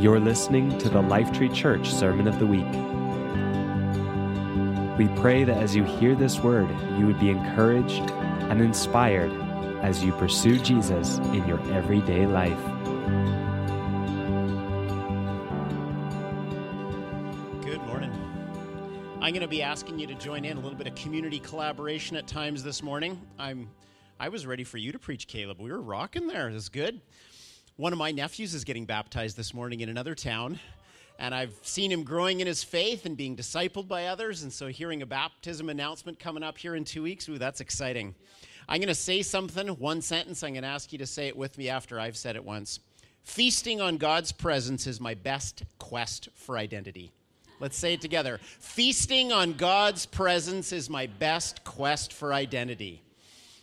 You're listening to the Lifetree Church Sermon of the Week. We pray that as you hear this word, you would be encouraged and inspired as you pursue Jesus in your everyday life. Good morning. I'm going to be asking you to join in a little bit of community collaboration at times this morning. I'm I was ready for you to preach, Caleb. We were rocking there. That's good. One of my nephews is getting baptized this morning in another town, and I've seen him growing in his faith and being discipled by others. And so, hearing a baptism announcement coming up here in two weeks, ooh, that's exciting. I'm going to say something, one sentence. I'm going to ask you to say it with me after I've said it once. Feasting on God's presence is my best quest for identity. Let's say it together. Feasting on God's presence is my best quest for identity.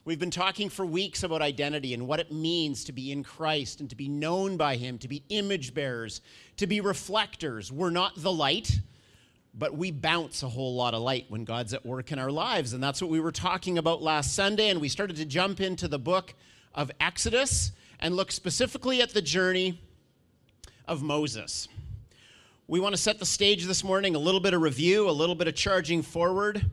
We've been talking for weeks about identity and what it means to be in Christ and to be known by Him, to be image bearers, to be reflectors. We're not the light, but we bounce a whole lot of light when God's at work in our lives. And that's what we were talking about last Sunday. And we started to jump into the book of Exodus and look specifically at the journey of Moses. We want to set the stage this morning, a little bit of review, a little bit of charging forward.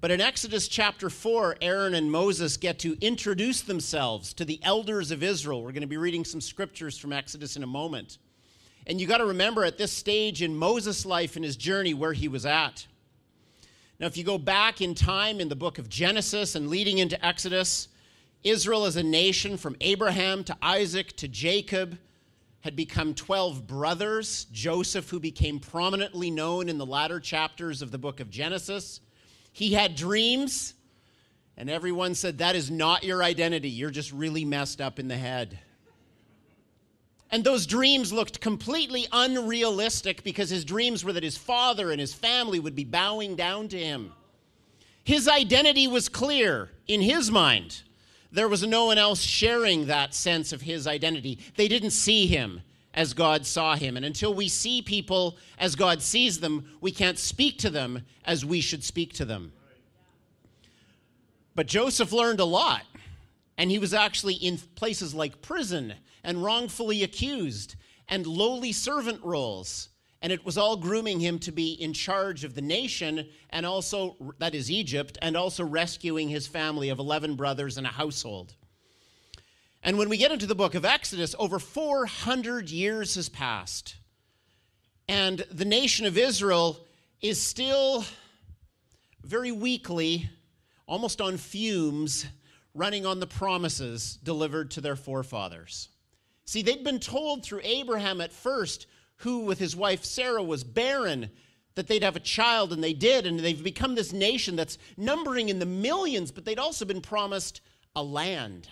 But in Exodus chapter 4, Aaron and Moses get to introduce themselves to the elders of Israel. We're going to be reading some scriptures from Exodus in a moment. And you got to remember at this stage in Moses' life and his journey where he was at. Now, if you go back in time in the book of Genesis and leading into Exodus, Israel as a nation from Abraham to Isaac to Jacob had become 12 brothers. Joseph, who became prominently known in the latter chapters of the book of Genesis he had dreams, and everyone said, That is not your identity. You're just really messed up in the head. And those dreams looked completely unrealistic because his dreams were that his father and his family would be bowing down to him. His identity was clear in his mind. There was no one else sharing that sense of his identity. They didn't see him as God saw him. And until we see people as God sees them, we can't speak to them as we should speak to them. But Joseph learned a lot, and he was actually in places like prison and wrongfully accused and lowly servant roles. And it was all grooming him to be in charge of the nation and also, that is Egypt, and also rescuing his family of 11 brothers and a household. And when we get into the book of Exodus, over 400 years has passed. And the nation of Israel is still very weakly, almost on fumes, running on the promises delivered to their forefathers. See, they'd been told through Abraham at first, who with his wife Sarah was barren, that they'd have a child, and they did. And they've become this nation that's numbering in the millions, but they'd also been promised a land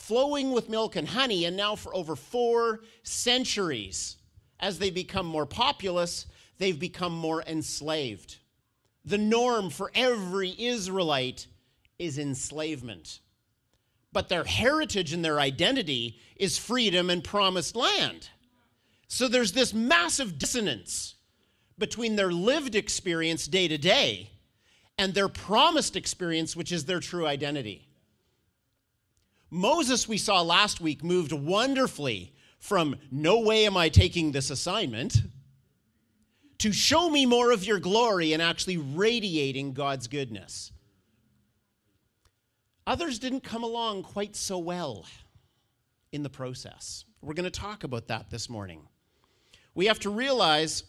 flowing with milk and honey, and now for over four centuries, as they become more populous, they've become more enslaved. The norm for every Israelite is enslavement. But their heritage and their identity is freedom and promised land. So there's this massive dissonance between their lived experience day to day and their promised experience, which is their true identity. Moses, we saw last week, moved wonderfully from no way am I taking this assignment to show me more of your glory and actually radiating God's goodness. Others didn't come along quite so well in the process. We're going to talk about that this morning. We have to realize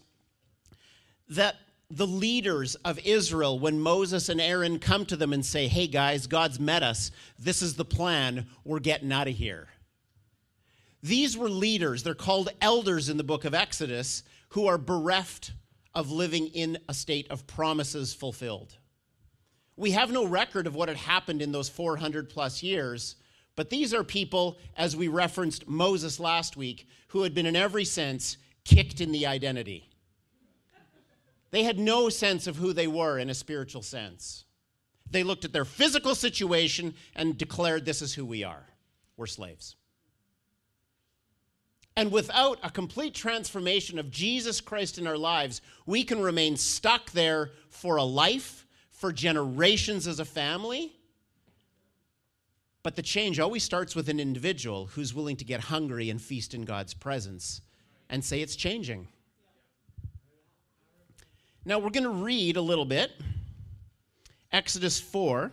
that the leaders of Israel when Moses and Aaron come to them and say, Hey guys, God's met us. This is the plan. We're getting out of here. These were leaders, they're called elders in the book of Exodus, who are bereft of living in a state of promises fulfilled. We have no record of what had happened in those 400 plus years, but these are people, as we referenced Moses last week, who had been in every sense kicked in the identity. They had no sense of who they were in a spiritual sense. They looked at their physical situation and declared, This is who we are. We're slaves. And without a complete transformation of Jesus Christ in our lives, we can remain stuck there for a life, for generations as a family, But the change always starts with an individual who's willing to get hungry and feast in God's presence and say it's changing. Now we're going to read a little bit Exodus 4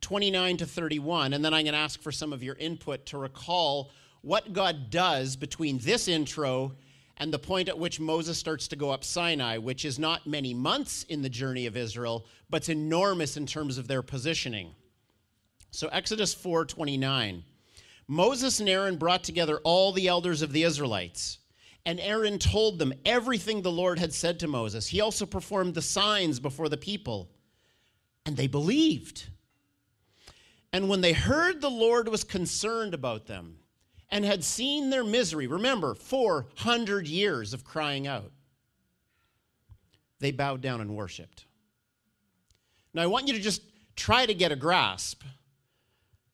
29 to 31, and then I'm going to ask for some of your input to recall what God does between this intro and the point at which Moses starts to go up Sinai, which is not many months in the journey of Israel, but it's enormous in terms of their positioning. So Exodus 4:29. Moses and Aaron brought together all the elders of the Israelites, and Aaron told them everything the Lord had said to Moses. He also performed the signs before the people, and they believed. And when they heard the Lord was concerned about them and had seen their misery, remember, 400 years of crying out, they bowed down and worshiped. Now, I want you to just try to get a grasp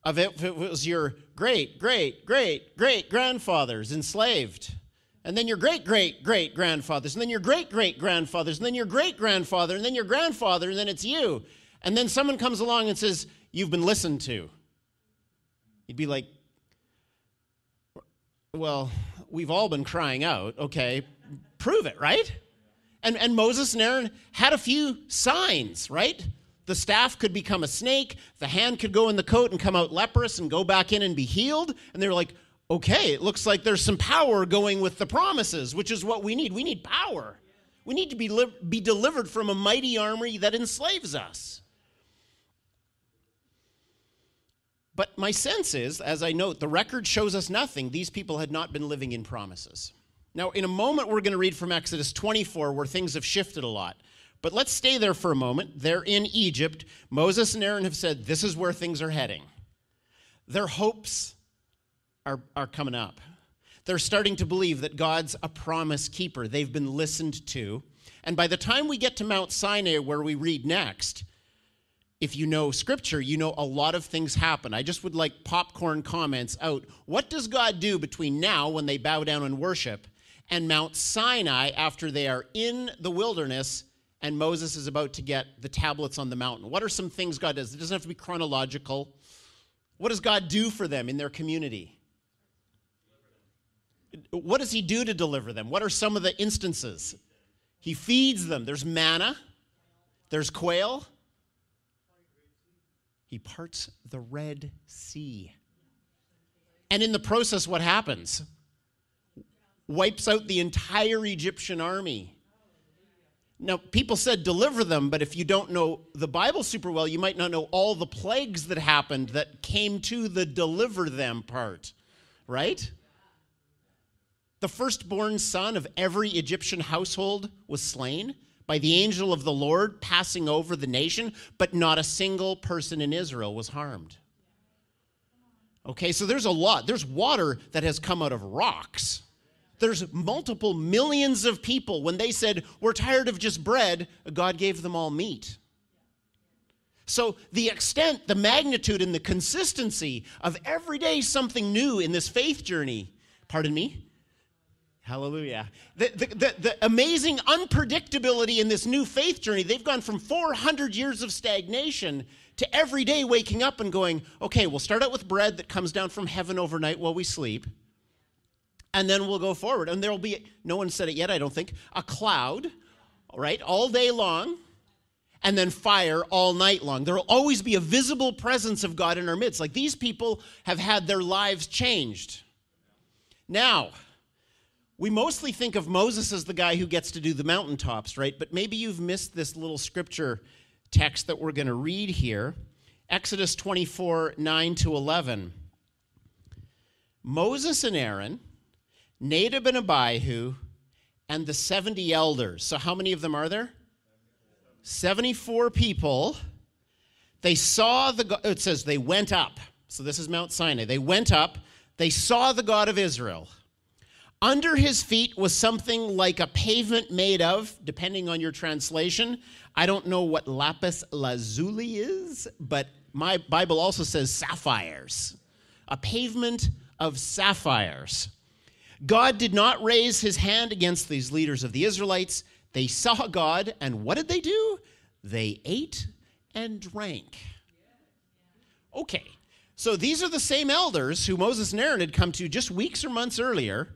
of it if it was your great, great, great, great grandfathers enslaved. And then your great, great, great grandfathers, and then your great, great grandfathers, and then your great grandfather, and then your grandfather, and then it's you. And then someone comes along and says, You've been listened to. You'd be like, Well, we've all been crying out. Okay, prove it, right? And, and Moses and Aaron had a few signs, right? The staff could become a snake, the hand could go in the coat and come out leprous and go back in and be healed. And they were like, okay, it looks like there's some power going with the promises, which is what we need. We need power. We need to be, li- be delivered from a mighty army that enslaves us. But my sense is, as I note, the record shows us nothing. These people had not been living in promises. Now, in a moment, we're going to read from Exodus 24, where things have shifted a lot. But let's stay there for a moment. They're in Egypt. Moses and Aaron have said, This is where things are heading. Their hopes are, are coming up. They're starting to believe that God's a promise keeper. They've been listened to. And by the time we get to Mount Sinai, where we read next, if you know scripture, you know a lot of things happen. I just would like popcorn comments out. What does God do between now, when they bow down and worship, and Mount Sinai after they are in the wilderness and Moses is about to get the tablets on the mountain? What are some things God does? It doesn't have to be chronological. What does God do for them in their community? What does He do to deliver them? What are some of the instances? He feeds them. There's manna, there's quail. He parts the Red Sea. And in the process, what happens? Wipes out the entire Egyptian army. Now, people said deliver them, but if you don't know the Bible super well, you might not know all the plagues that happened that came to the deliver them part, right? The firstborn son of every Egyptian household was slain by the angel of the Lord passing over the nation, but not a single person in Israel was harmed. Okay, so there's a lot. There's water that has come out of rocks there's multiple millions of people when they said, We're tired of just bread, God gave them all meat. So, the extent, the magnitude, and the consistency of every day something new in this faith journey, pardon me, hallelujah, the, the, the, the, amazing unpredictability in this new faith journey, they've gone from 400 years of stagnation to every day waking up and going, okay, we'll start out with bread that comes down from heaven overnight while we sleep and then we'll go forward. And there'll be, no one said it yet, I don't think, a cloud, right, all day long, and then fire all night long. There will always be a visible presence of God in our midst. Like these people have had their lives changed. Now, we mostly think of Moses as the guy who gets to do the mountaintops, right? But maybe you've missed this little scripture text that we're going to read here Exodus 24 9 to 11. Moses and Aaron Nadab and Abihu, and the 70 elders. So, how many of them are there? 74 people. They saw the, it says they went up. So, this is Mount Sinai. They went up, they saw the God of Israel. Under his feet was something like a pavement made of, depending on your translation. I don't know what lapis lazuli is, but my Bible also says sapphires. A pavement of sapphires. God did not raise his hand against these leaders of the Israelites. They saw God, and what did they do? They ate and drank. Okay, So these are the same elders who Moses and Aaron had come to just weeks or months earlier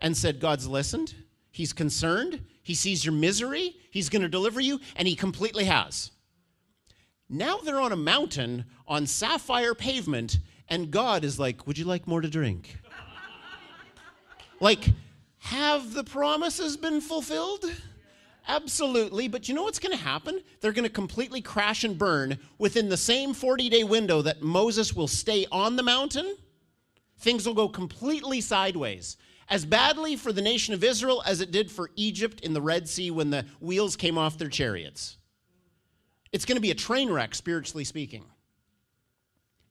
and said, God's listened, He's concerned, He sees your misery, He's going to deliver you, and He completely has. Now they're on a mountain on sapphire pavement, and God is like, Would you like more to drink? like, have the promises been fulfilled? Absolutely. But you know what's going to happen? They're going to completely crash and burn within the same 40 day window that Moses will stay on the mountain. Things will go completely sideways. As badly for the nation of Israel as it did for Egypt in the Red Sea when the wheels came off their chariots. It's going to be a train wreck, spiritually speaking.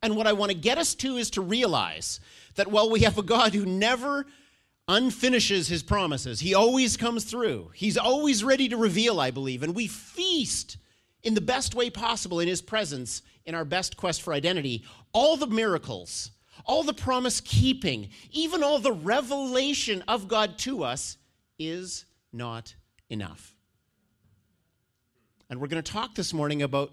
And what I want to get us to is to realize that while we have a God who never unfinishes his promises. He always comes through. He's always ready to reveal, I believe. And we feast in the best way possible in his presence in our best quest for identity. All the miracles, all the promise keeping, even all the revelation of God to us is not enough. And we're going to talk this morning about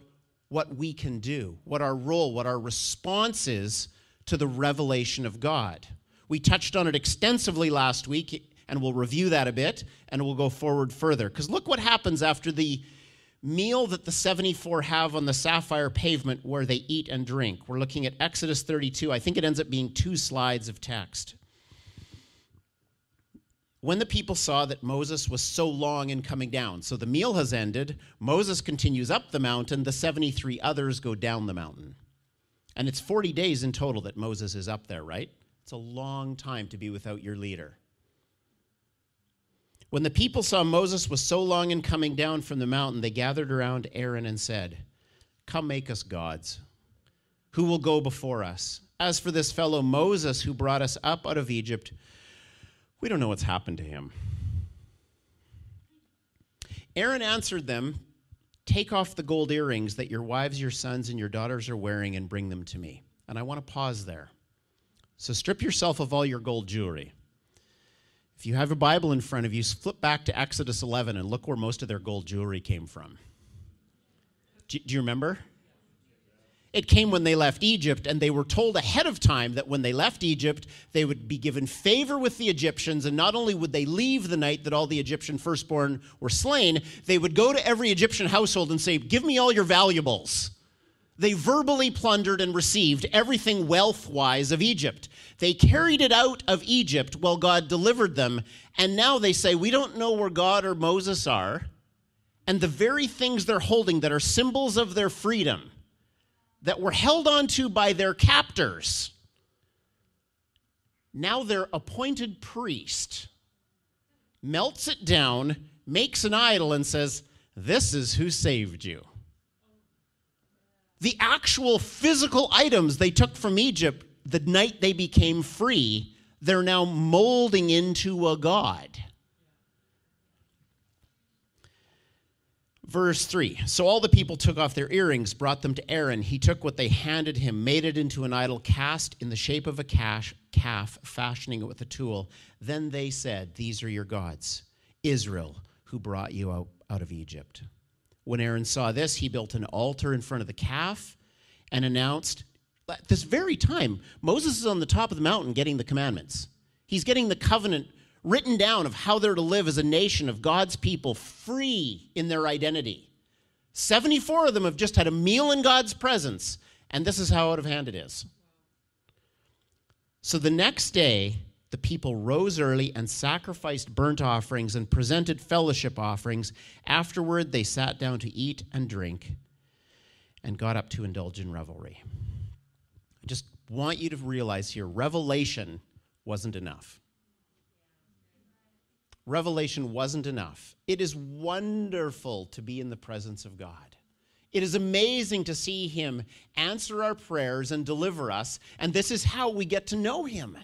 what we can do, what our role, what our response is to the revelation of God. We touched on it extensively last week, and we'll review that a bit, and we'll go forward further. Because look what happens after the meal that the 74 have on the sapphire pavement where they eat and drink. We're looking at Exodus 32. I think it ends up being two slides of text. When the people saw that Moses was so long in coming down, so the meal has ended, Moses continues up the mountain, the 73 others go down the mountain. And it's 40 days in total that Moses is up there, right? It's a long time to be without your leader. When the people saw Moses was so long in coming down from the mountain, they gathered around Aaron and said, Come make us gods. Who will go before us? As for this fellow Moses who brought us up out of Egypt, we don't know what's happened to him. Aaron answered them, Take off the gold earrings that your wives, your sons, and your daughters are wearing and bring them to me. And I want to pause there. So strip yourself of all your gold jewelry. If you have a Bible in front of you, flip back to Exodus 11 and look where most of their gold jewelry came from. Do, do you remember? It came when they left Egypt, and they were told ahead of time that when they left Egypt, they would be given favor with the Egyptians, and not only would they leave the night that all the Egyptian firstborn were slain, they would go to every Egyptian household and say, Give me all your valuables. They verbally plundered and received everything wealth wise of Egypt. They carried it out of Egypt while God delivered them. And now they say, We don't know where God or Moses are. And the very things they're holding that are symbols of their freedom, that were held onto by their captors, now their appointed priest melts it down, makes an idol, and says, This is who saved you the actual physical items they took from Egypt the night they became free, they're now molding into a god. Verse 3 So all the people took off their earrings, brought them to Aaron. He took what they handed him, made it into an idol cast in the shape of a calf, fashioning it with a tool. Then they said, These are your gods, Israel, who brought you out, out of Egypt. When Aaron saw this, he built an altar in front of the calf and announced, at this very time, Moses is on the top of the mountain getting the commandments. He's getting the covenant written down of how they're to live as a nation of God's people, free in their identity. 74 of them have just had a meal in God's presence, and this is how out of hand it is. So the next day, the people rose early and sacrificed burnt offerings and presented fellowship offerings. Afterward, they sat down to eat and drink and got up to indulge in revelry. I just want you to realize here revelation wasn't enough. Revelation wasn't enough. It is wonderful to be in the presence of God. It is amazing to see Him answer our prayers and deliver us, and this is how we get to know Him.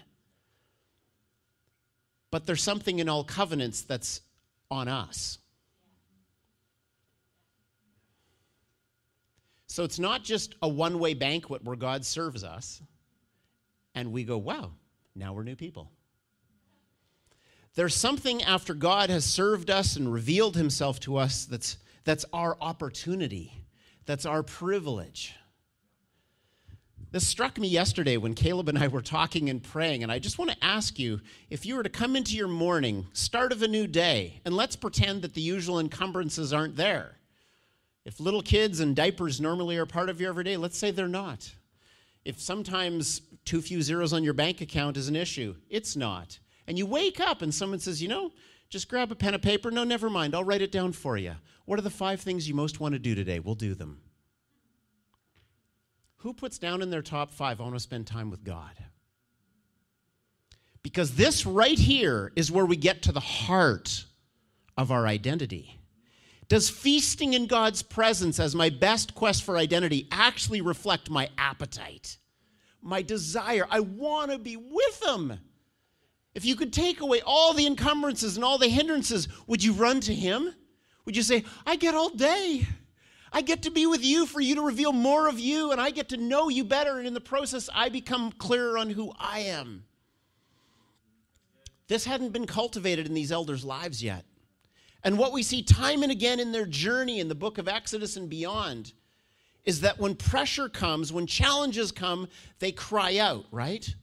But there's something in all covenants that's on us. So it's not just a one way banquet where God serves us and we go, wow, now we're new people. There's something after God has served us and revealed himself to us that's, that's our opportunity, that's our privilege. This struck me yesterday when Caleb and I were talking and praying, and I just want to ask you if you were to come into your morning, start of a new day, and let's pretend that the usual encumbrances aren't there. If little kids and diapers normally are part of your everyday, let's say they're not. If sometimes too few zeros on your bank account is an issue, it's not. And you wake up and someone says, you know, just grab a pen and paper. No, never mind. I'll write it down for you. What are the five things you most want to do today? We'll do them. Who puts down in their top five, I want to spend time with God? Because this right here is where we get to the heart of our identity. Does feasting in God's presence as my best quest for identity actually reflect my appetite, my desire? I want to be with Him. If you could take away all the encumbrances and all the hindrances, would you run to Him? Would you say, I get all day? I get to be with you for you to reveal more of you, and I get to know you better. And in the process, I become clearer on who I am. This hadn't been cultivated in these elders' lives yet. And what we see time and again in their journey in the book of Exodus and beyond is that when pressure comes, when challenges come, they cry out, right?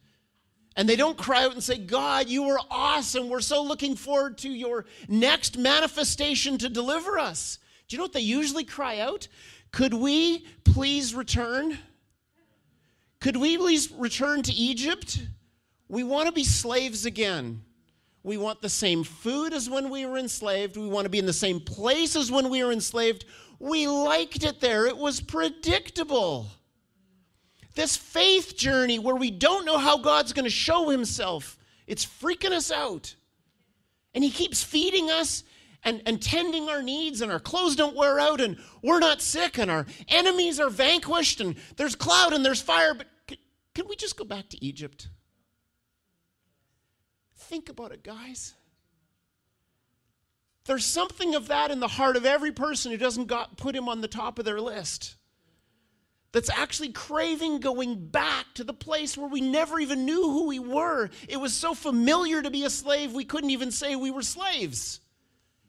And they don't cry out and say, God, you are awesome. We're so looking forward to your next manifestation to deliver us. Do you know what they usually cry out? Could we please return? Could we please return to Egypt? We want to be slaves again. We want the same food as when we were enslaved. We want to be in the same place as when we were enslaved. We liked it there, it was predictable. This faith journey where we don't know how God's going to show himself, it's freaking us out. And he keeps feeding us and, and tending our needs, and our clothes don't wear out, and we're not sick, and our enemies are vanquished, and there's cloud and there's fire. But can, we just go back to Egypt? Think about it, guys. There's something of that in the heart of every person who doesn't got, put him on the top of their list. That's actually craving going back to the place where we never even knew who we were. It was so familiar to be a slave, we couldn't even say we were slaves.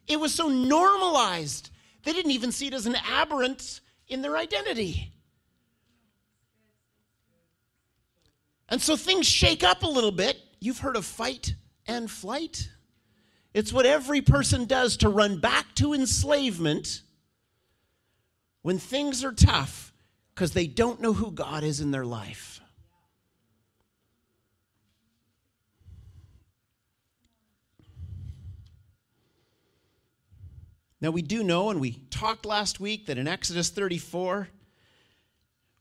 It was so normalized, they didn't even see it as an aberrant in their identity. And so things shake up a little bit. You've heard of fight and flight. It's what every person does to run back to enslavement when things are tough because they don't know who God is in their life. Now, we do know, and we talked last week, that in Exodus 34,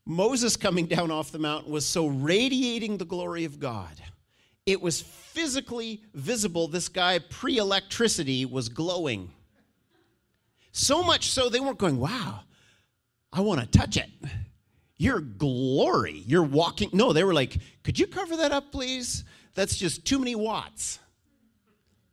Moses coming down off the mountain was so radiating the glory of God. It was physically visible. This guy, pre electricity, was glowing. So much so they weren't going, wow, I want to touch it. Your glory, you're walking. No, they were like, could you cover that up, please? That's just too many watts.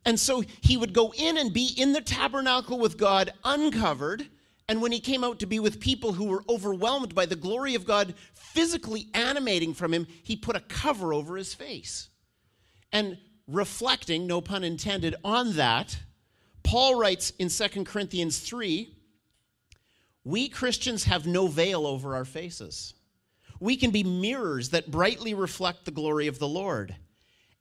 And so he would go in and be in the tabernacle with God uncovered. And when he came out to be with people who were overwhelmed by the glory of God physically animating from him, he put a cover over his face. And reflecting, no pun intended, on that, Paul writes in 2 Corinthians 3 We Christians have no veil over our faces. We can be mirrors that brightly reflect the glory of the Lord.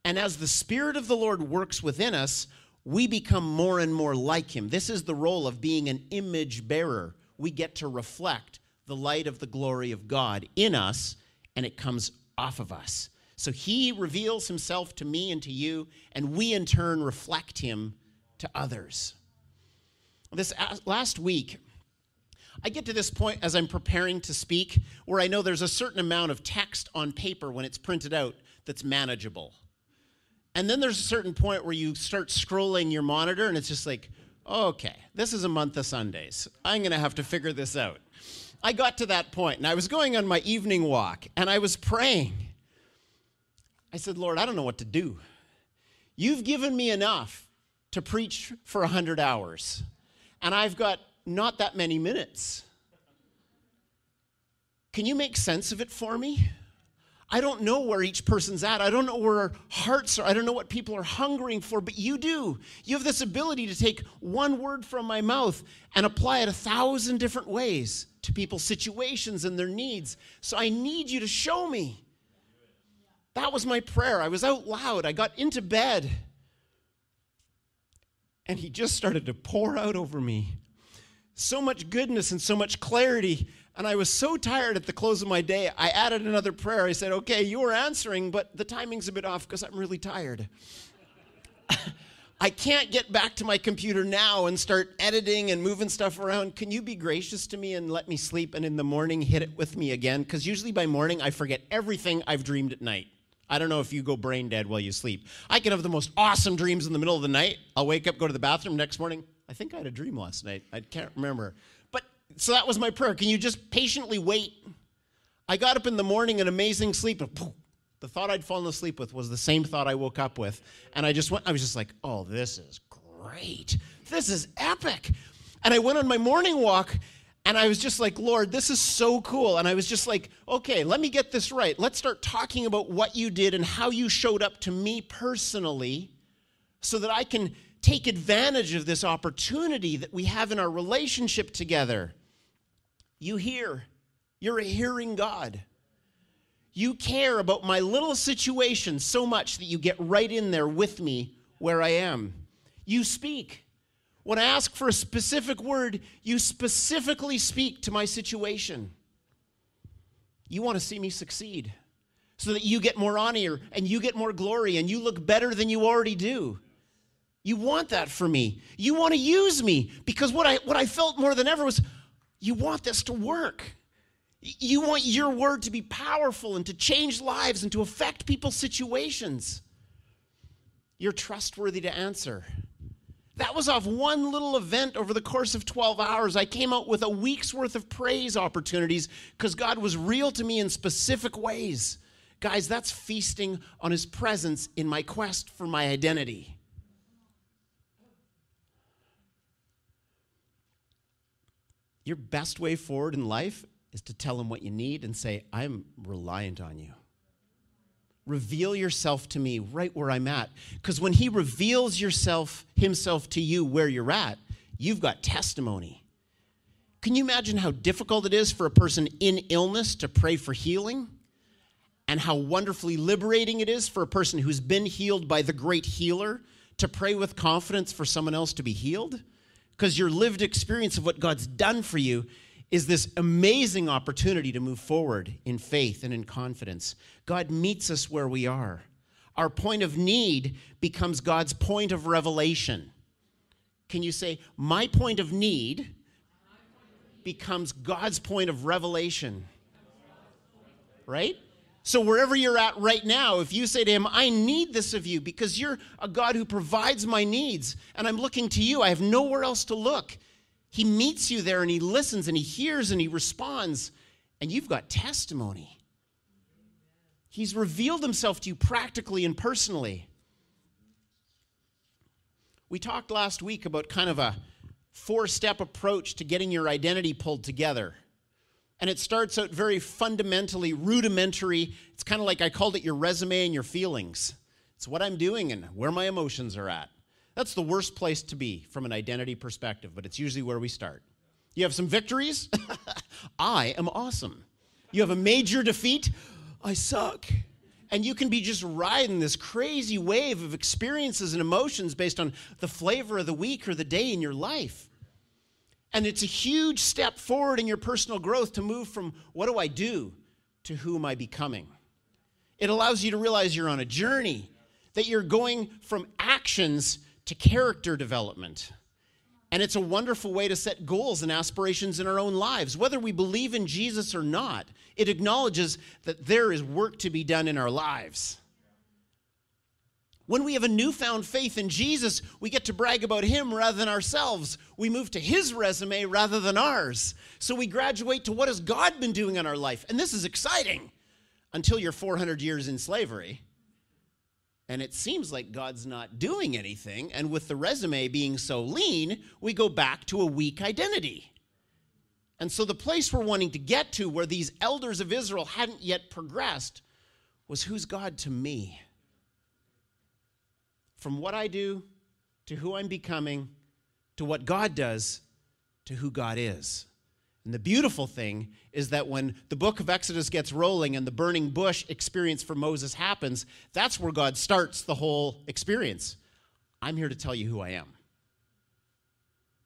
And as the Spirit of the Lord works within us, we become more and more like Him. This is the role of being an image bearer. We get to reflect the light of the glory of God in us, and it comes off of us. So He reveals Himself to me and to you, and we in turn reflect Him to others. This last week, I get to this point as I'm preparing to speak where I know there's a certain amount of text on paper when it's printed out that's manageable. And then there's a certain point where you start scrolling your monitor and it's just like, okay, this is a month of Sundays. I'm going to have to figure this out. I got to that point and I was going on my evening walk and I was praying. I said, Lord, I don't know what to do. You've given me enough to preach for 100 hours, and I've got not that many minutes. Can you make sense of it for me? I don't know where each person's at. I don't know where our hearts are. I don't know what people are hungering for, but you do. You have this ability to take one word from my mouth and apply it a thousand different ways to people's situations and their needs. So I need you to show me. That was my prayer. I was out loud. I got into bed. And he just started to pour out over me so much goodness and so much clarity. And I was so tired at the close of my day, I added another prayer. I said, Okay, you are answering, but the timing's a bit off because I'm really tired. I can't get back to my computer now and start editing and moving stuff around. Can you be gracious to me and let me sleep and in the morning hit it with me again? Because usually by morning I forget everything I've dreamed at night. I don't know if you go brain dead while you sleep. I can have the most awesome dreams in the middle of the night. I'll wake up, go to the bathroom next morning. I think I had a dream last night. I can't remember. So that was my prayer. Can you just patiently wait? I got up in the morning in amazing sleep. The thought I'd fallen asleep with was the same thought I woke up with. And I just went, I was just like, oh, this is great. This is epic. And I went on my morning walk and I was just like, Lord, this is so cool. And I was just like, okay, let me get this right. Let's start talking about what you did and how you showed up to me personally so that I can take advantage of this opportunity that we have in our relationship together. You hear, you're a hearing God. You care about my little situation so much that you get right in there with me where I am. You speak. When I ask for a specific word, you specifically speak to my situation. You want to see me succeed so that you get more honor and you get more glory and you look better than you already do. You want that for me. You want to use me because what I what I felt more than ever was you want this to work. You want your word to be powerful and to change lives and to affect people's situations. You're trustworthy to answer. That was off one little event over the course of 12 hours. I came out with a week's worth of praise opportunities because God was real to me in specific ways. Guys, that's feasting on His presence in my quest for my identity. Your best way forward in life is to tell Him what you need and say, I'm reliant on you. Reveal yourself to me right where I'm at. Because when he reveals yourself, himself to you where you're at, you've got testimony. Can you imagine how difficult it is for a person in illness to pray for healing? And how wonderfully liberating it is for a person who's been healed by the great healer to pray with confidence for someone else to be healed? Because your lived experience of what God's done for you is this amazing opportunity to move forward in faith and in confidence. God meets us where we are. Our point of need becomes God's point of revelation. Can you say, My point of need becomes God's point of revelation? Right? So, wherever you're at right now, if you say to him, I need this of you because you're a God who provides my needs, and I'm looking to you, I have nowhere else to look. He meets you there and he listens and he hears and he responds, and you've got testimony. He's revealed himself to you practically and personally. We talked last week about kind of a four step approach to getting your identity pulled together. And it starts out very fundamentally rudimentary. It's kind of like I called it your resume and your feelings. It's what I'm doing and where my emotions are at. That's the worst place to be from an identity perspective, but it's usually where we start. You have some victories? I am awesome. You have a major defeat? I suck. And you can be just riding this crazy wave of experiences and emotions based on the flavor of the week or the day in your life. And it's a huge step forward in your personal growth to move from what do I do to who am I becoming. It allows you to realize you're on a journey, that you're going from actions to character development. And it's a wonderful way to set goals and aspirations in our own lives. Whether we believe in Jesus or not, it acknowledges that there is work to be done in our lives. When we have a newfound faith in Jesus, we get to brag about Him rather than ourselves. We move to His resume rather than ours. So we graduate to what has God been doing in our life. And this is exciting until you're 400 years in slavery and it seems like God's not doing anything. And with the resume being so lean, we go back to a weak identity. And so, the place we're wanting to get to, where these elders of Israel hadn't yet progressed, was who's God to me? From what I do to who I'm becoming to what God does to who God is. And the beautiful thing is that when the book of Exodus gets rolling and the burning bush experience for Moses happens, that's where God starts the whole experience. I'm here to tell you who I am.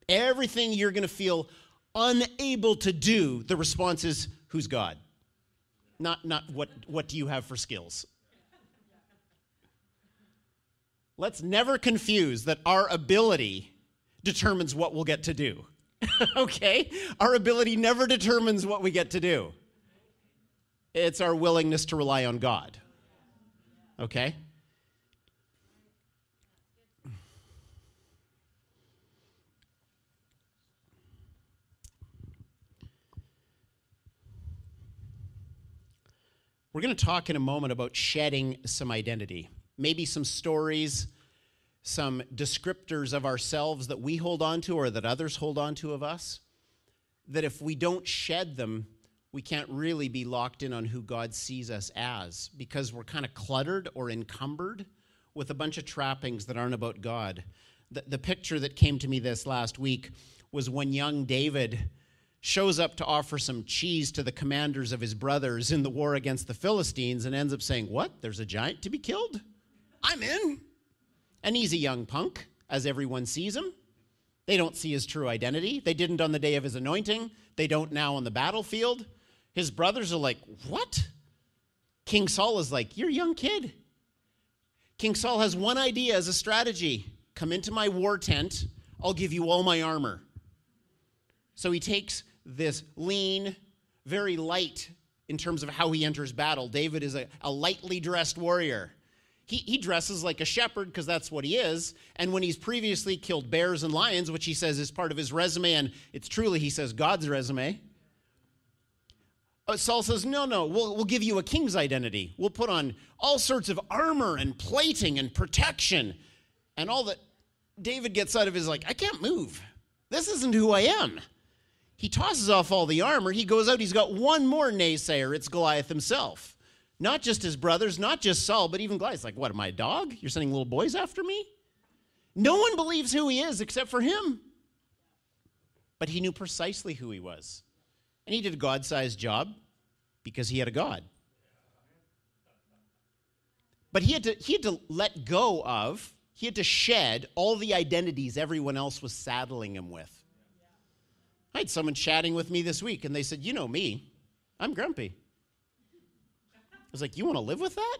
Everything you're going to feel unable to do, the response is, Who's God? Not, not what, what do you have for skills? Let's never confuse that our ability determines what we'll get to do. okay? Our ability never determines what we get to do, it's our willingness to rely on God. Okay? We're going to talk in a moment about shedding some identity, maybe some stories some descriptors of ourselves that we hold on to or that others hold on to of us, that if we don't shed them, we can't really be locked in on who God sees us as because we're kind of cluttered or encumbered with a bunch of trappings that aren't about God. The, the picture that came to me this last week was when young David shows up to offer some cheese to the commanders of his brothers in the war against the Philistines and ends up saying, What? There's a giant to be killed? I'm in. And he's a young punk, as everyone sees him. They don't see his true identity. They didn't on the day of his anointing. They don't now on the battlefield. His brothers are like, What? King Saul is like, You're a young kid. King Saul has one idea as a strategy come into my war tent, I'll give you all my armor. So he takes this lean, very light in terms of how he enters battle. David is a, a lightly dressed warrior. He, he dresses like a shepherd because that's what he is. And when he's previously killed bears and lions, which he says is part of his resume, and it's truly, he says, God's resume. Uh, Saul says, No, no, we'll, we'll give you a king's identity. We'll put on all sorts of armor and plating and protection. And all that David gets out of is like, I can't move. This isn't who I am. He tosses off all the armor. He goes out. He's got one more naysayer. It's Goliath himself. Not just his brothers, not just Saul, but even Goliath. Like, what, am I a dog? You're sending little boys after me? No one believes who he is except for him. But he knew precisely who he was. And he did a God sized job because he had a God. But he had, to, he had to let go of, he had to shed all the identities everyone else was saddling him with. I had someone chatting with me this week, and they said, You know me, I'm grumpy. I was like, You want to live with that?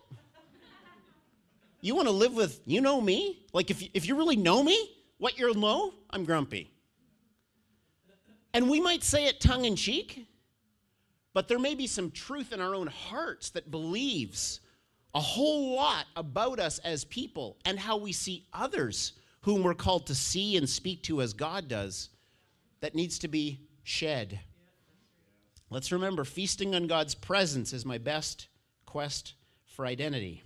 You want to live with, you know me? Like, if, if you really know me, what you'll know, I'm grumpy. And we might say it tongue in cheek, but there may be some truth in our own hearts that believes a whole lot about us as people and how we see others whom we're called to see and speak to as God does that needs to be shed. Let's remember feasting on God's presence is my best quest for identity.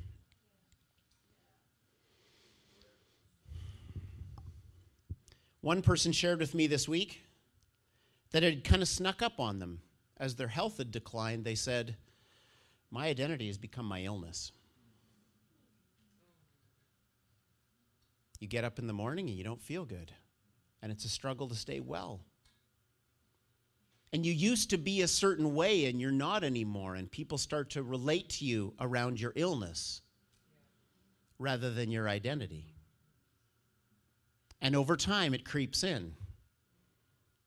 One person shared with me this week that it had kind of snuck up on them as their health had declined. They said, My identity has become my illness. You get up in the morning and you don't feel good, and it's a struggle to stay well and you used to be a certain way and you're not anymore, and people start to relate to you around your illness rather than your identity. And over time, it creeps in.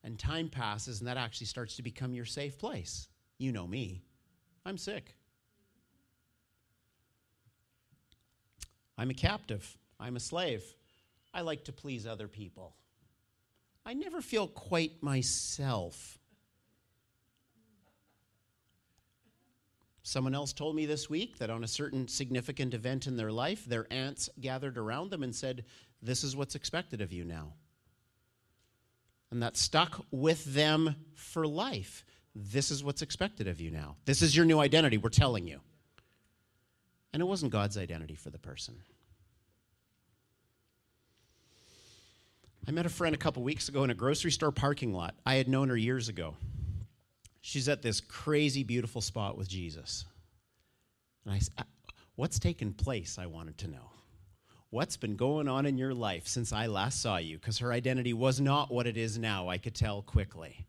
And time passes, and that actually starts to become your safe place. You know me, I'm sick. I'm a captive, I'm a slave. I like to please other people. I never feel quite myself. Someone else told me this week that on a certain significant event in their life, their aunts gathered around them and said, This is what's expected of you now. And that stuck with them for life. This is what's expected of you now. This is your new identity, we're telling you. And it wasn't God's identity for the person. I met a friend a couple weeks ago in a grocery store parking lot. I had known her years ago she's at this crazy beautiful spot with Jesus. And I, uh, What's taken place? I wanted to know. What's been going on in your life since I last saw you? Because her identity was not what it is now, I could tell quickly.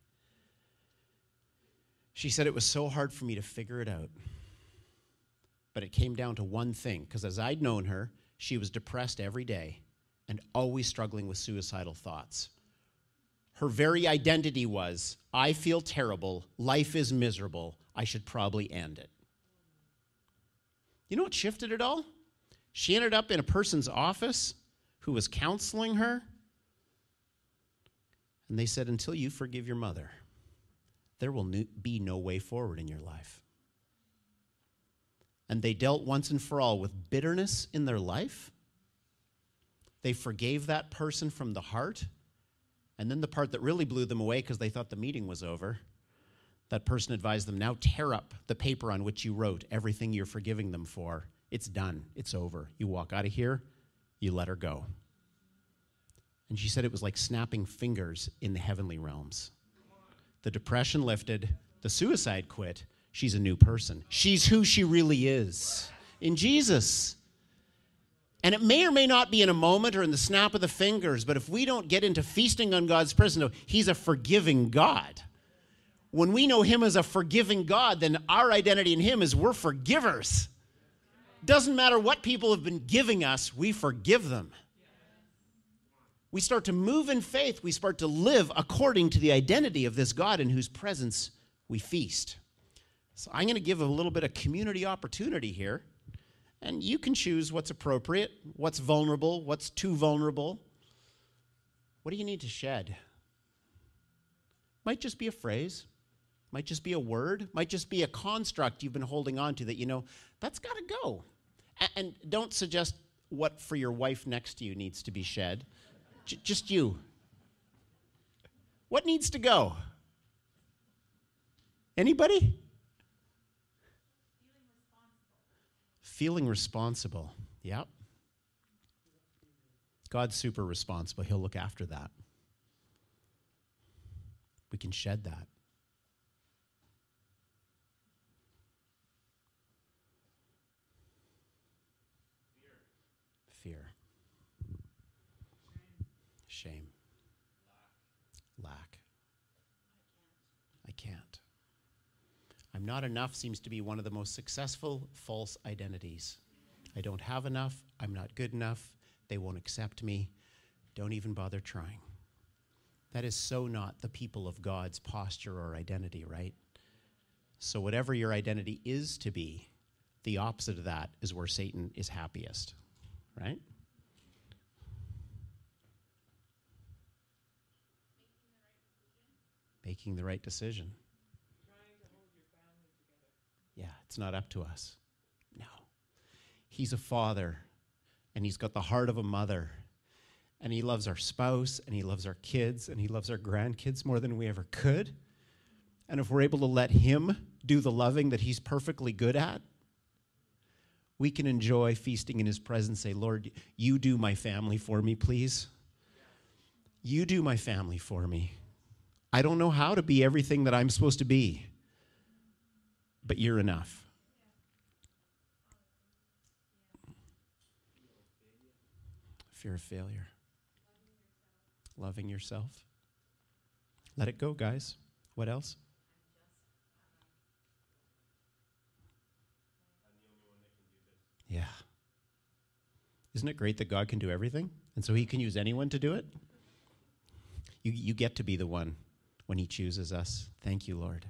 She said it was so hard for me to figure it out. But it came down to one thing, because as I'd known her, she was depressed every day and always struggling with suicidal thoughts. Her very identity was I feel terrible, life is miserable, I should probably end it. You know what shifted it all? She ended up in a person's office who was counseling her. And they said, Until you forgive your mother, there will be no way forward in your life. And they dealt once and for all with bitterness in their life. They forgave that person from the heart. And then the part that really blew them away because they thought the meeting was over that person advised them now tear up the paper on which you wrote everything you're forgiving them for. It's done, it's over. You walk out of here, you let her go. And she said it was like snapping fingers in the heavenly realms. The depression lifted, the suicide quit. She's a new person. She's who she really is in Jesus. And it may or may not be in a moment or in the snap of the fingers, but if we don't get into feasting on God's presence, He's a forgiving God when we know Him as a forgiving God, then our identity in Him is we're forgivers. Doesn't matter what people have been giving us, we forgive them. We start to move in faith, we start to live according to the identity of this God in whose presence we feast. So I'm going to give a little bit of community opportunity here. And you can choose what's appropriate, what's vulnerable, what's too vulnerable. What do you need to shed? Might just be a phrase, might just be a word, might just be a construct you've been holding on to that you know, that's got to go. And, and, don't suggest what for your wife next to you needs to be shed. J- just you. What needs to go? Anybody? Feeling responsible. Yep. God's super responsible. He'll look after that. We can shed that. fear, shame, lack. I can't. I'm not enough seems to be one of the most successful false identities. I don't have enough. I'm not good enough. They won't accept me. Don't even bother trying. That is so not the people of God's posture or identity, right? So, whatever your identity is to be, the opposite of that is where Satan is happiest right? Making the right decision. Yeah, it's not up to us. No. He's a father, and he's got the heart of a mother. And he loves our spouse, and he loves our kids, and he loves our grandkids more than we ever could. And if we're able to let him do the loving that he's perfectly good at, we can enjoy feasting in his presence say lord you do my family for me please you do my family for me i don't know how to be everything that i'm supposed to be but you're enough fear of failure loving yourself let it go guys what else Yeah. Isn't it great that God can do everything? And so he can use anyone to do it? You, you get to be the one when he chooses us. Thank you, Lord.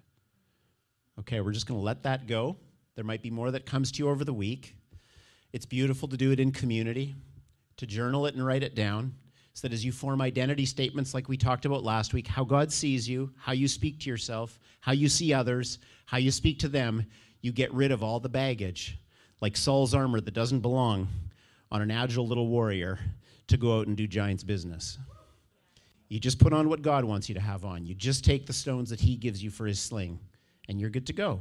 Okay, we're just going to let that go. There might be more that comes to you over the week. It's beautiful to do it in community, to journal it and write it down, so that as you form identity statements like we talked about last week, how God sees you, how you speak to yourself, how you see others, how you speak to them, you get rid of all the baggage like Saul's armor that doesn't belong on an agile little warrior to go out and do giant's business. You just put on what God wants you to have on. You just take the stones that He gives you for His sling, and you're good to go.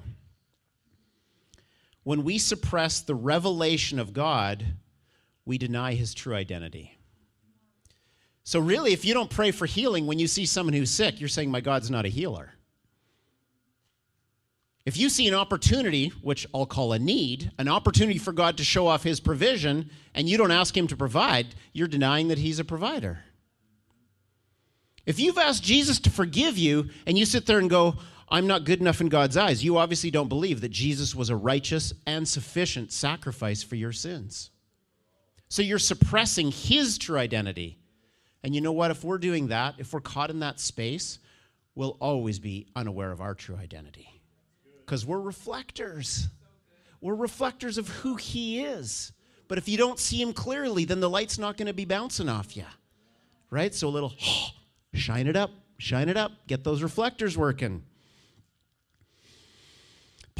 When we suppress the revelation of God, we deny His true identity. So, really, if you don't pray for healing when you see someone who's sick, you're saying, My God's not a healer. If you see an opportunity, which I'll call a need, an opportunity for God to show off his provision, and you don't ask him to provide, you're denying that he's a provider. If you've asked Jesus to forgive you and you sit there and go, I'm not good enough in God's eyes, you obviously don't believe that Jesus was a righteous and sufficient sacrifice for your sins. So you're suppressing his true identity. And you know what? If we're doing that, if we're caught in that space, we'll always be unaware of our true identity because we're reflectors. We're reflectors of who He is. But if you don't see Him clearly, then the light's not going to be bouncing off you. Right? So a little shine it up, shine it up, get those reflectors working.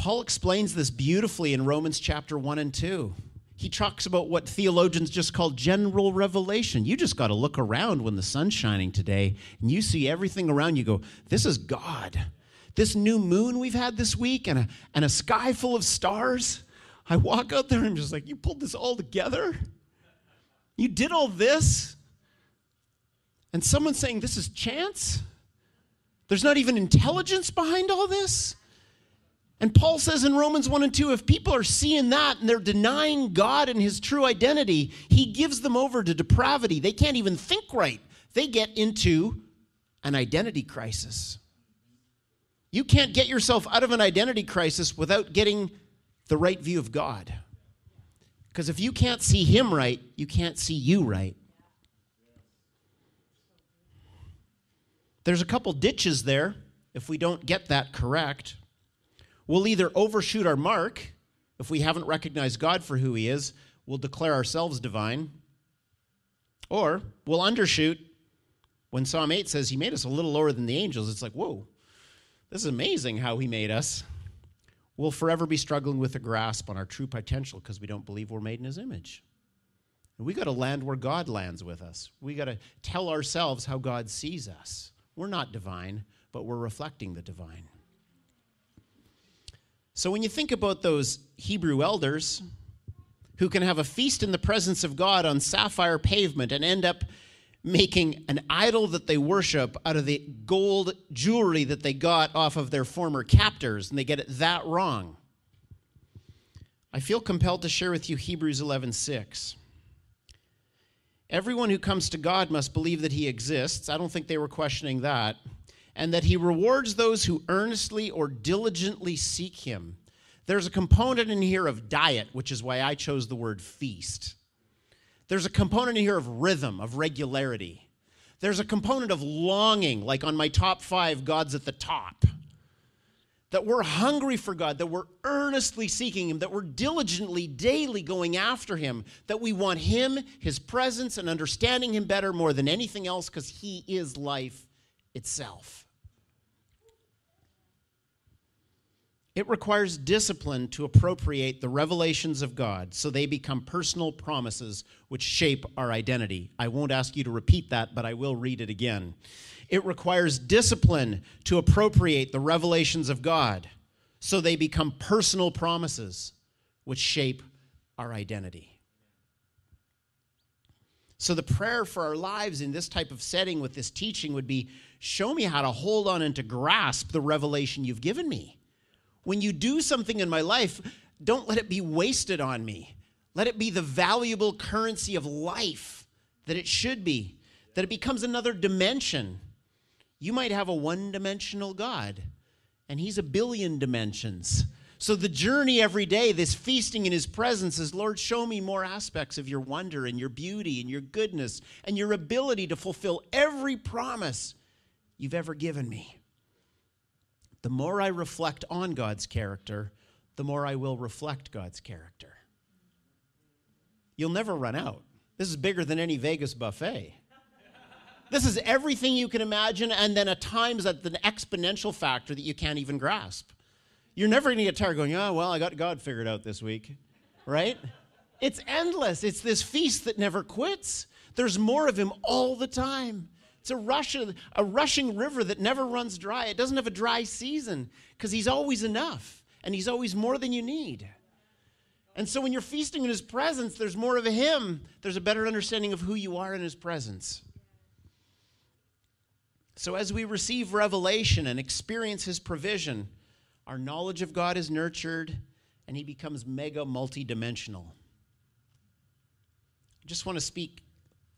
Paul explains this beautifully in Romans chapter 1 and 2. He talks about what theologians just call general revelation. You just got to look around when the sun's shining today and you see everything around you go, This is God this new moon we've had this week and a, and a sky full of stars. I walk out there and I'm just like, you pulled this all together? You did all this? And someone's saying this is chance? There's not even intelligence behind all this? And Paul says in Romans 1 and 2 if people are seeing that and they're denying God and his true identity, he gives them over to depravity. They can't even think right. They get into an identity crisis. You can't get yourself out of an identity crisis without getting the right view of God. Because if you can't see Him right, you can't see you right. There's a couple ditches there if we don't get that correct. We'll either overshoot our mark if we haven't recognized God for who He is, we'll declare ourselves divine, or we'll undershoot when Psalm 8 says He made us a little lower than the angels. It's like, whoa, this is amazing how he made us. We'll forever be struggling with a grasp on our true potential because we don't believe we're made in his image. And we got to land where God lands with us. We got to tell ourselves how God sees us. We're not divine, but we're reflecting the divine. So when you think about those Hebrew elders who can have a feast in the presence of God on sapphire pavement and end up making an idol that they worship out of the gold jewelry that they got off of their former captors, and they get it that wrong. I feel compelled to share with you Hebrews 11:6. Everyone who comes to God must believe that he exists. I don't think they were questioning that. And that he rewards those who earnestly or diligently seek him. There's a component in here of diet, which is why I chose the word feast. There's a component in here of rhythm, of regularity. There's a component of longing, like on my top five, God's at the top. That we're hungry for God, that we're earnestly seeking Him, that we're diligently, daily going after Him, that we want Him, His presence, and understanding Him better more than anything else because He is life itself. It requires discipline to appropriate the revelations of God so they become personal promises which shape our identity. I won't ask you to repeat that, but I will read it again. It requires discipline to appropriate the revelations of God so they become personal promises which shape our identity. So, the prayer for our lives in this type of setting with this teaching would be show me how to hold on and to grasp the revelation you've given me when you do something in my life, don't let it be wasted on me. Let it be the valuable currency of life that it should be, that it becomes another dimension. You might have a one dimensional God, and He's a billion dimensions. So the journey every day, this feasting in His presence, is Lord, show me more aspects of your wonder and your beauty and your goodness and your ability to fulfill every promise you've ever given me the more I reflect on God's character, the more I will reflect God's character. You'll never run out. This is bigger than any Vegas buffet. This is everything you can imagine, and then at times at the exponential factor that you can't even grasp. You're never going to get tired going, oh, well, I got God figured out this week, right? It's endless. It's this feast that never quits. There's more of Him all the time. It's a, rush, a rushing river that never runs dry. It doesn't have a dry season because He's always enough and He's always more than you need. And so when you're feasting in His presence, there's more of Him. There's a better understanding of who you are in His presence. So as we receive revelation and experience His provision, Our knowledge of God is nurtured, and he becomes mega multidimensional. I just want to speak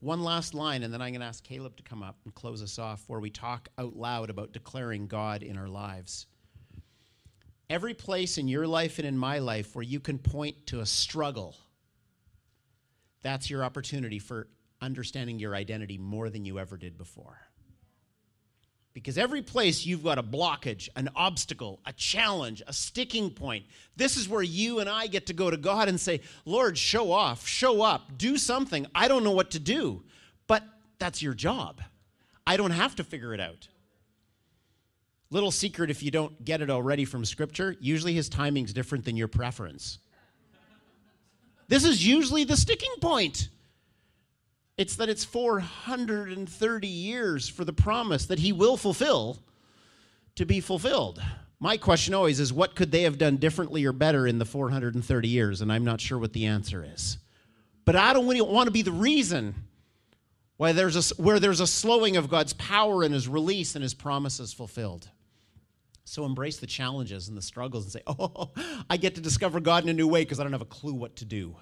one last line, and then I'm going to ask Caleb to come up and close us off where we talk out loud about declaring God in our lives. Every place in your life and in my life where you can point to a struggle, that's your opportunity for understanding your identity more than you ever did before. Because every place you've got a blockage, an obstacle, a challenge, a sticking point, this is where you and I get to go to God and say, Lord, show off, show up, do something. I don't know what to do, but that's your job. I don't have to figure it out. Little secret if you don't get it already from Scripture, usually his timing's different than your preference. This is usually the sticking point. It's that it's 430 years for the promise that he will fulfill to be fulfilled. My question always is what could they have done differently or better in the 430 years? And I'm not sure what the answer is. But I don't want to be the reason why there's a, where there's a slowing of God's power and his release and his promises fulfilled. So embrace the challenges and the struggles and say, oh, I get to discover God in a new way because I don't have a clue what to do.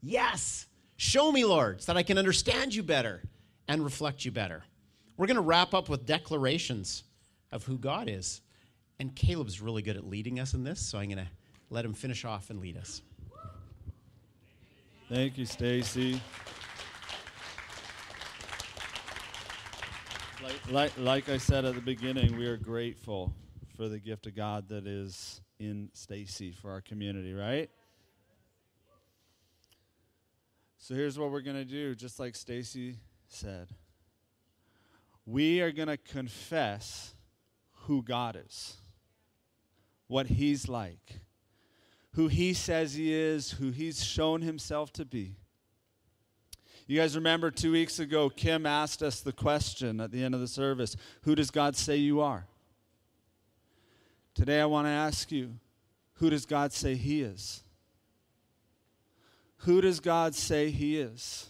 Yes. Show me, Lord, so that I can understand you better and reflect you better. We're going to wrap up with declarations of who God is. And Caleb's really good at leading us in this, so I'm going to let him finish off and lead us. Thank you, Stacy. Like, like, like I said at the beginning, we are grateful for the gift of God that is in Stacy for our community, right? So here's what we're going to do, just like Stacy said. We are going to confess who God is, what He's like, who He says He is, who He's shown Himself to be. You guys remember two weeks ago, Kim asked us the question at the end of the service Who does God say you are? Today I want to ask you, who does God say He is? Who does God say He is?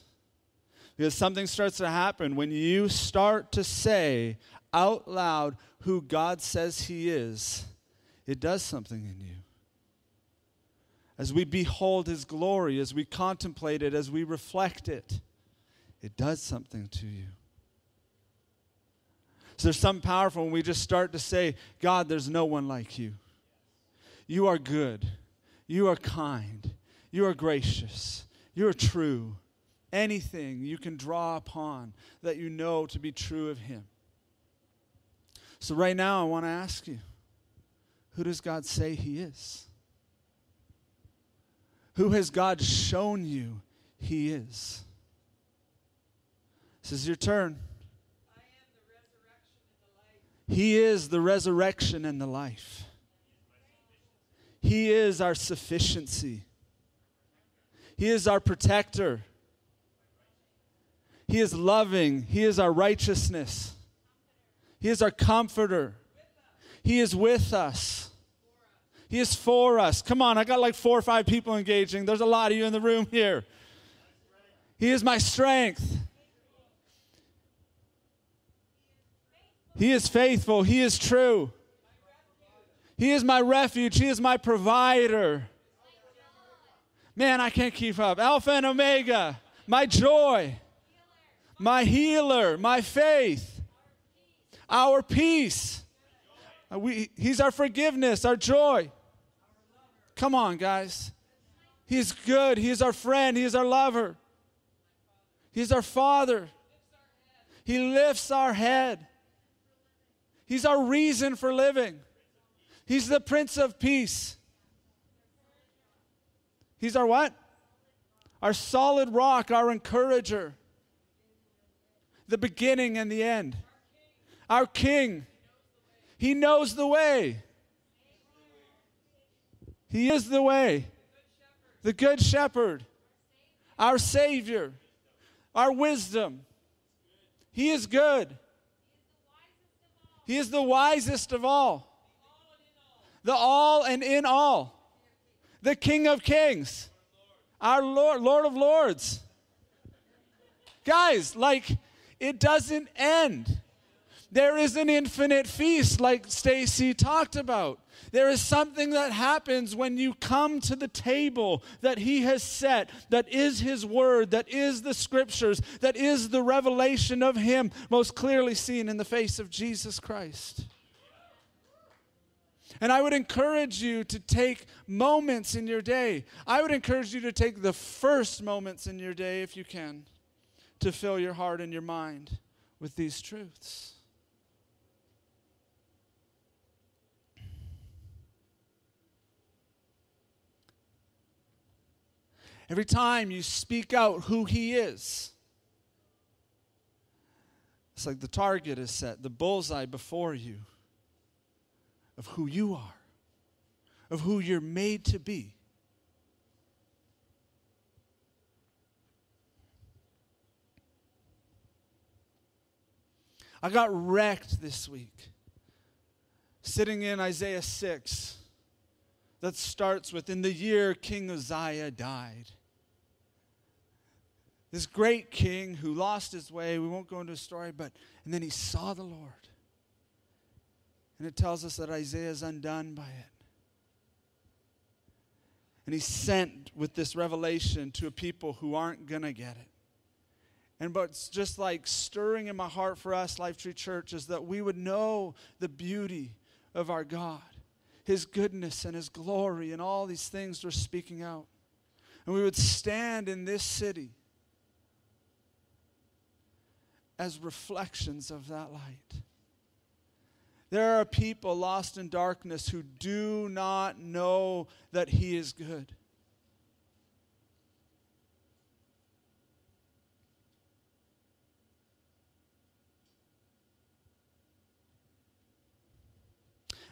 Because something starts to happen when you start to say out loud who God says He is, it does something in you. As we behold His glory, as we contemplate it, as we reflect it, it does something to you. So there's something powerful when we just start to say, God, there's no one like you. You are good. You are kind. You are gracious. You are true. Anything you can draw upon that you know to be true of Him. So, right now, I want to ask you who does God say He is? Who has God shown you He is? This is your turn. He is the resurrection and the life. He is our sufficiency. He is our protector. He is loving. He is our righteousness. He is our comforter. He is with us. He is for us. Come on, I got like four or five people engaging. There's a lot of you in the room here. He is my strength. He is faithful. He is true. He is my refuge. He is my provider. Man, I can't keep up. Alpha and Omega, my joy, my healer, my faith, our peace. Uh, we, he's our forgiveness, our joy. Come on, guys. He's good. He is our friend. He is our lover. He's our father. He lifts our head. He's our reason for living. He's the Prince of Peace. He's our what? Our solid rock, our encourager. The beginning and the end. Our King. He knows the way. He is the way. The Good Shepherd. Our Savior. Our wisdom. He is good. He is the wisest of all. The all and in all the King of Kings, our Lord, Lord of Lords. Guys, like, it doesn't end. There is an infinite feast, like Stacy talked about. There is something that happens when you come to the table that He has set, that is His Word, that is the Scriptures, that is the revelation of Him, most clearly seen in the face of Jesus Christ. And I would encourage you to take moments in your day. I would encourage you to take the first moments in your day, if you can, to fill your heart and your mind with these truths. Every time you speak out who He is, it's like the target is set, the bullseye before you of who you are, of who you're made to be. I got wrecked this week sitting in Isaiah 6 that starts with In the year King Uzziah died. This great king who lost his way, we won't go into a story, but and then he saw the Lord. And it tells us that Isaiah is undone by it. And he's sent with this revelation to a people who aren't going to get it. And but just like stirring in my heart for us, Lifetree Church, is that we would know the beauty of our God, His goodness and His glory, and all these things we're speaking out. And we would stand in this city as reflections of that light. There are people lost in darkness who do not know that He is good.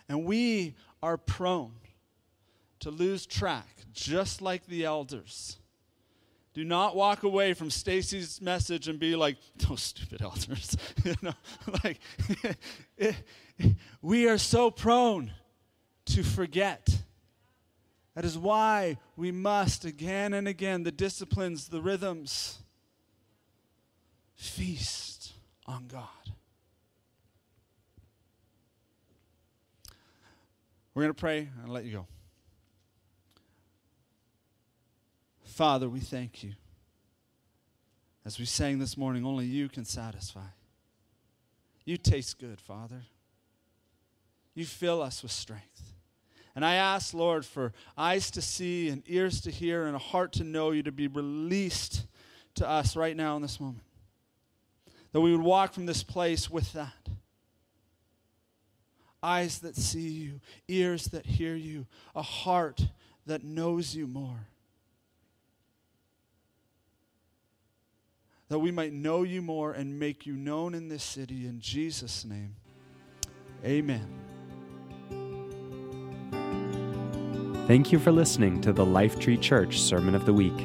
And we are prone to lose track, just like the elders. Do not walk away from Stacy's message and be like, those stupid elders. you know, like, we are so prone to forget. That is why we must again and again, the disciplines, the rhythms, feast on God. We're going to pray and let you go. Father, we thank you. As we sang this morning, only you can satisfy. You taste good, Father. You fill us with strength. And I ask, Lord, for eyes to see and ears to hear and a heart to know you to be released to us right now in this moment. That we would walk from this place with that. Eyes that see you, ears that hear you, a heart that knows you more. That we might know you more and make you known in this city in Jesus' name. Amen. Thank you for listening to the Lifetree Church Sermon of the Week.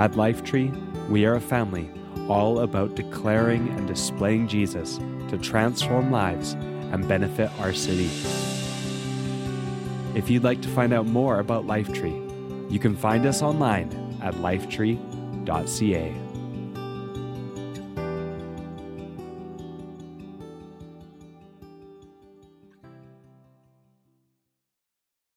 At Lifetree, we are a family all about declaring and displaying Jesus to transform lives and benefit our city. If you'd like to find out more about Lifetree, you can find us online at lifetree.ca.